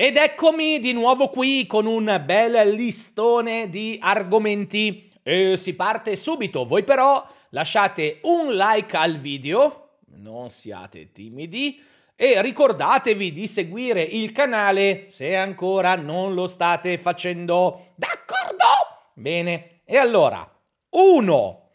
Ed eccomi di nuovo qui con un bel listone di argomenti. E si parte subito. Voi però lasciate un like al video, non siate timidi, e ricordatevi di seguire il canale se ancora non lo state facendo. D'accordo? Bene. E allora, 1.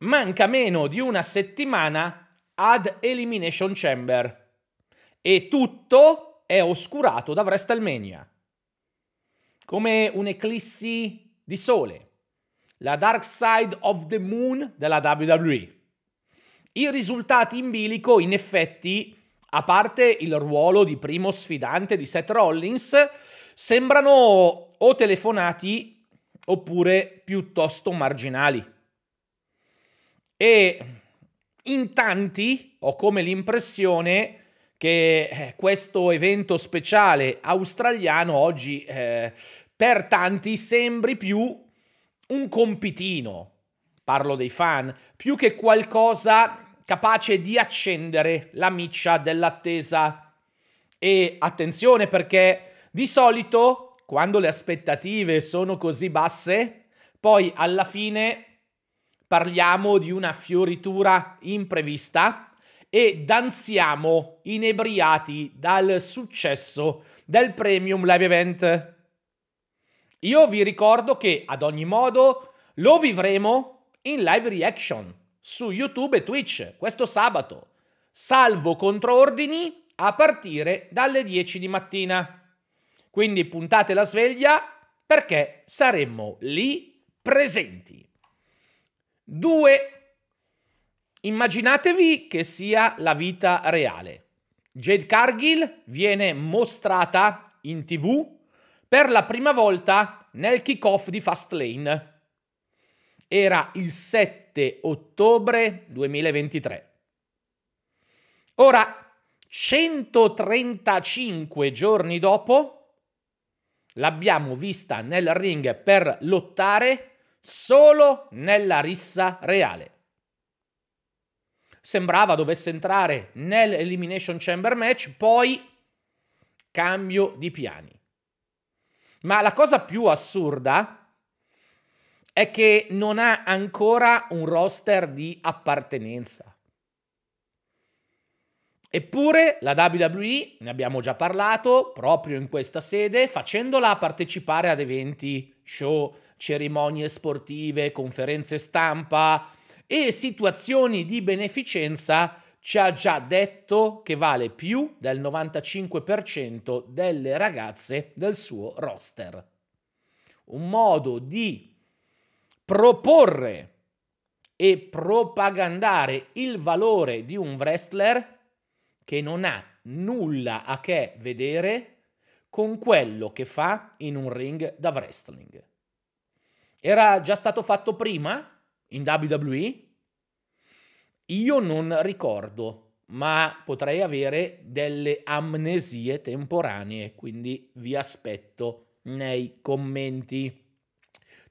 Manca meno di una settimana ad Elimination Chamber. E tutto è oscurato da WrestleMania. Come un'eclissi di sole. La Dark Side of the Moon della WWE. I risultati in bilico, in effetti, a parte il ruolo di primo sfidante di Seth Rollins, sembrano o telefonati oppure piuttosto marginali. E in tanti ho come l'impressione che eh, questo evento speciale australiano oggi eh, per tanti sembri più un compitino, parlo dei fan, più che qualcosa capace di accendere la miccia dell'attesa. E attenzione perché di solito quando le aspettative sono così basse, poi alla fine parliamo di una fioritura imprevista e danziamo inebriati dal successo del Premium Live Event. Io vi ricordo che ad ogni modo lo vivremo in live reaction su YouTube e Twitch questo sabato, salvo controordini a partire dalle 10 di mattina. Quindi puntate la sveglia perché saremmo lì presenti. 2 Immaginatevi che sia la vita reale. Jade Cargill viene mostrata in tv per la prima volta nel kick-off di Fastlane. Era il 7 ottobre 2023. Ora, 135 giorni dopo, l'abbiamo vista nel ring per lottare solo nella rissa reale sembrava dovesse entrare nell'Elimination Chamber match, poi cambio di piani. Ma la cosa più assurda è che non ha ancora un roster di appartenenza. Eppure la WWE, ne abbiamo già parlato, proprio in questa sede, facendola partecipare ad eventi, show, cerimonie sportive, conferenze stampa, e situazioni di beneficenza ci ha già detto che vale più del 95% delle ragazze del suo roster. Un modo di proporre e propagandare il valore di un wrestler che non ha nulla a che vedere con quello che fa in un ring da wrestling. Era già stato fatto prima? In WWE? Io non ricordo, ma potrei avere delle amnesie temporanee, quindi vi aspetto nei commenti.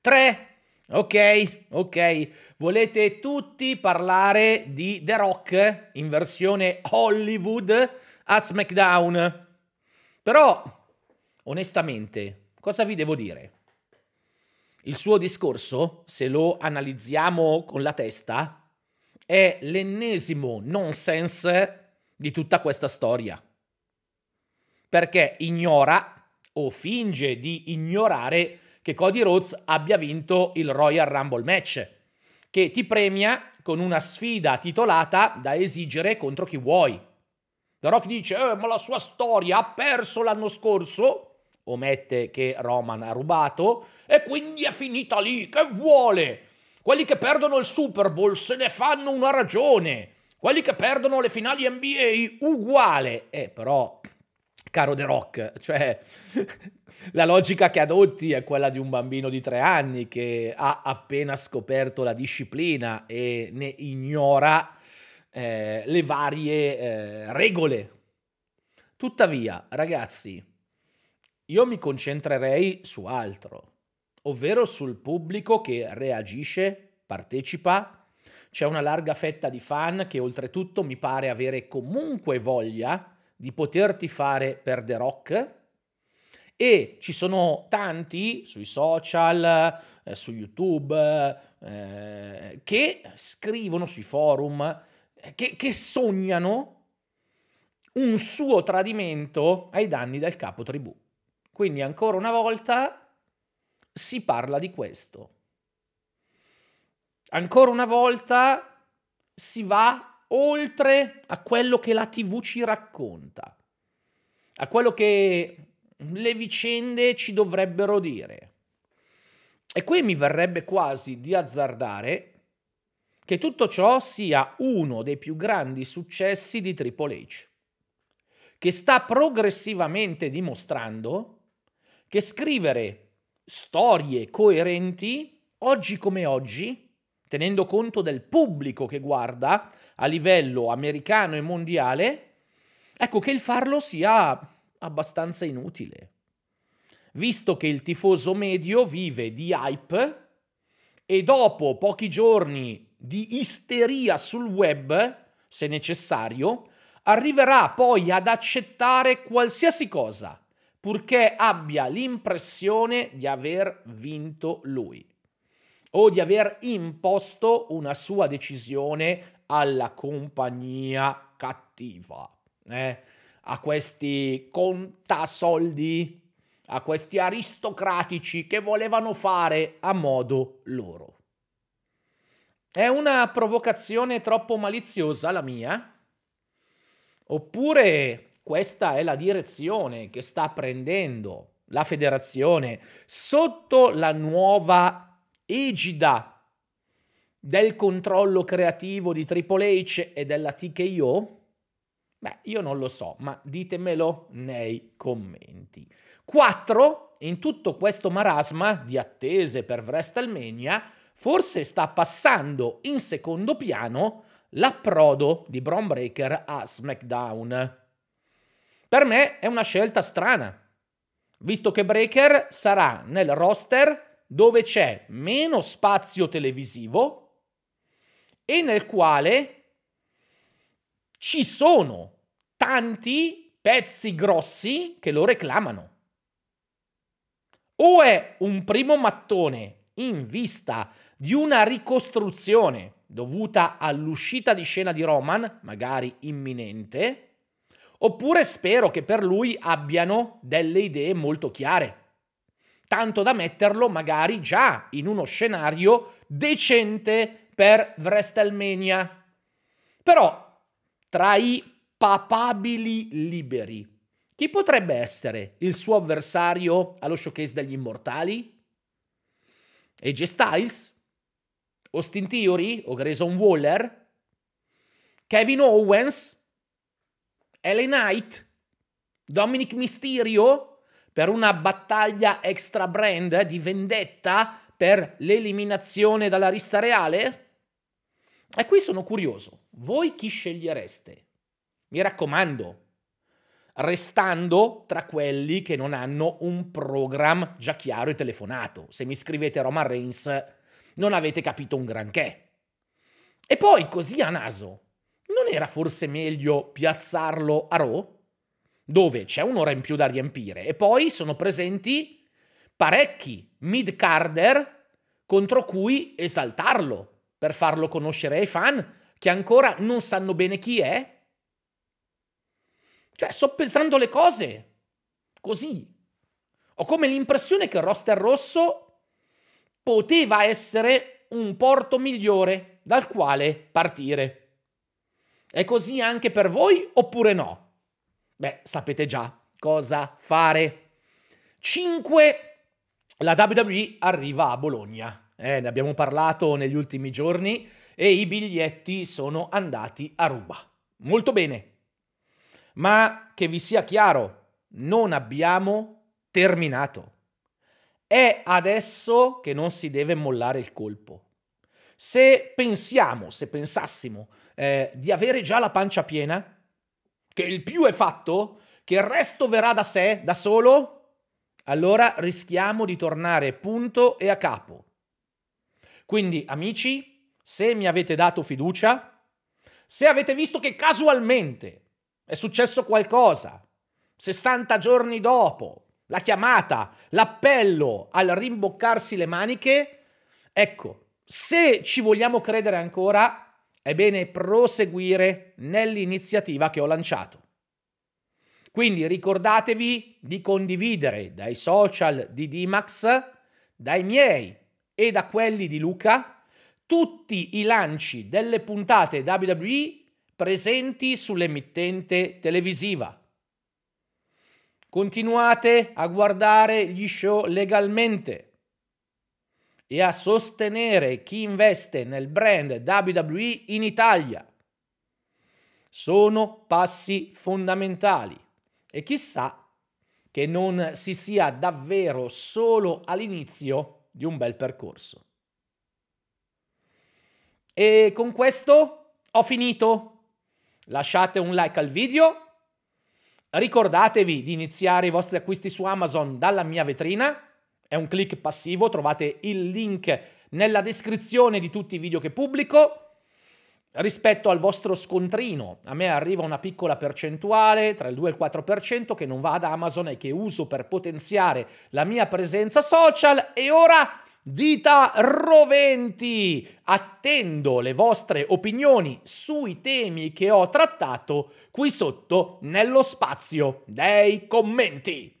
3. Ok, ok. Volete tutti parlare di The Rock in versione Hollywood a SmackDown. Però, onestamente, cosa vi devo dire? Il suo discorso, se lo analizziamo con la testa, è l'ennesimo nonsense di tutta questa storia. Perché ignora o finge di ignorare che Cody Rhodes abbia vinto il Royal Rumble match, che ti premia con una sfida titolata da esigere contro chi vuoi. The Rock dice, eh, ma la sua storia ha perso l'anno scorso omette che Roman ha rubato e quindi è finita lì, che vuole? Quelli che perdono il Super Bowl se ne fanno una ragione. Quelli che perdono le finali NBA uguale. Eh, però, caro The Rock, cioè la logica che adotti è quella di un bambino di tre anni che ha appena scoperto la disciplina e ne ignora eh, le varie eh, regole. Tuttavia, ragazzi, io mi concentrerei su altro, ovvero sul pubblico che reagisce, partecipa. C'è una larga fetta di fan che oltretutto mi pare avere comunque voglia di poterti fare per The Rock e ci sono tanti sui social, eh, su YouTube, eh, che scrivono sui forum, eh, che, che sognano un suo tradimento ai danni del capo tribù. Quindi ancora una volta si parla di questo. Ancora una volta si va oltre a quello che la TV ci racconta, a quello che le vicende ci dovrebbero dire. E qui mi verrebbe quasi di azzardare che tutto ciò sia uno dei più grandi successi di Triple H, che sta progressivamente dimostrando che scrivere storie coerenti, oggi come oggi, tenendo conto del pubblico che guarda a livello americano e mondiale, ecco che il farlo sia abbastanza inutile, visto che il tifoso medio vive di hype e dopo pochi giorni di isteria sul web, se necessario, arriverà poi ad accettare qualsiasi cosa, purché abbia l'impressione di aver vinto lui o di aver imposto una sua decisione alla compagnia cattiva. Eh? a questi contasoldi, a questi aristocratici che volevano fare a modo loro. È una provocazione troppo maliziosa la mia? Oppure questa è la direzione che sta prendendo la federazione sotto la nuova egida del controllo creativo di Triple H e della TKO? Beh, io non lo so, ma ditemelo nei commenti. 4. In tutto questo marasma di attese per WrestleMania, forse sta passando in secondo piano l'approdo di Braun a SmackDown. Per me è una scelta strana, visto che Breaker sarà nel roster dove c'è meno spazio televisivo e nel quale ci sono tanti pezzi grossi che lo reclamano. O è un primo mattone in vista di una ricostruzione dovuta all'uscita di scena di Roman, magari imminente, oppure spero che per lui abbiano delle idee molto chiare, tanto da metterlo magari già in uno scenario decente per WrestleMania. Però tra i papabili liberi. Chi potrebbe essere il suo avversario allo showcase degli immortali? AJ Styles? Austin Theory o Grayson Waller? Kevin Owens? LA Knight? Dominic Mysterio? Per una battaglia extra brand di vendetta per l'eliminazione dalla rista reale? E qui sono curioso, voi chi scegliereste? Mi raccomando, restando tra quelli che non hanno un program già chiaro e telefonato. Se mi scrivete Roman Reigns, non avete capito un granché. E poi, così a naso, non era forse meglio piazzarlo a Raw? Dove c'è un'ora in più da riempire e poi sono presenti parecchi mid-carder contro cui esaltarlo per farlo conoscere ai fan che ancora non sanno bene chi è? Cioè, soppesando le cose, così. Ho come l'impressione che il roster rosso poteva essere un porto migliore dal quale partire. È così anche per voi oppure no? Beh, sapete già cosa fare. 5. La WWE arriva a Bologna eh, ne abbiamo parlato negli ultimi giorni e i biglietti sono andati a ruba. Molto bene. Ma che vi sia chiaro, non abbiamo terminato. È adesso che non si deve mollare il colpo. Se pensiamo, se pensassimo eh, di avere già la pancia piena, che il più è fatto, che il resto verrà da sé, da solo, allora rischiamo di tornare punto e a capo. Quindi, amici, se mi avete dato fiducia, se avete visto che casualmente è successo qualcosa, 60 giorni dopo, la chiamata, l'appello al rimboccarsi le maniche, ecco, se ci vogliamo credere ancora, è bene proseguire nell'iniziativa che ho lanciato. Quindi ricordatevi di condividere dai social di Dimax, dai miei e da quelli di Luca, tutti i lanci delle puntate WWE presenti sull'emittente televisiva. Continuate a guardare gli show legalmente e a sostenere chi investe nel brand WWE in Italia. Sono passi fondamentali e chissà che non si sia davvero solo all'inizio di un bel percorso. E con questo ho finito. Lasciate un like al video. Ricordatevi di iniziare i vostri acquisti su Amazon dalla mia vetrina. È un click passivo, trovate il link nella descrizione di tutti i video che pubblico rispetto al vostro scontrino. A me arriva una piccola percentuale, tra il 2 e il 4%, che non va ad Amazon e che uso per potenziare la mia presenza social. E ora, vita roventi! Attendo le vostre opinioni sui temi che ho trattato qui sotto nello spazio dei commenti.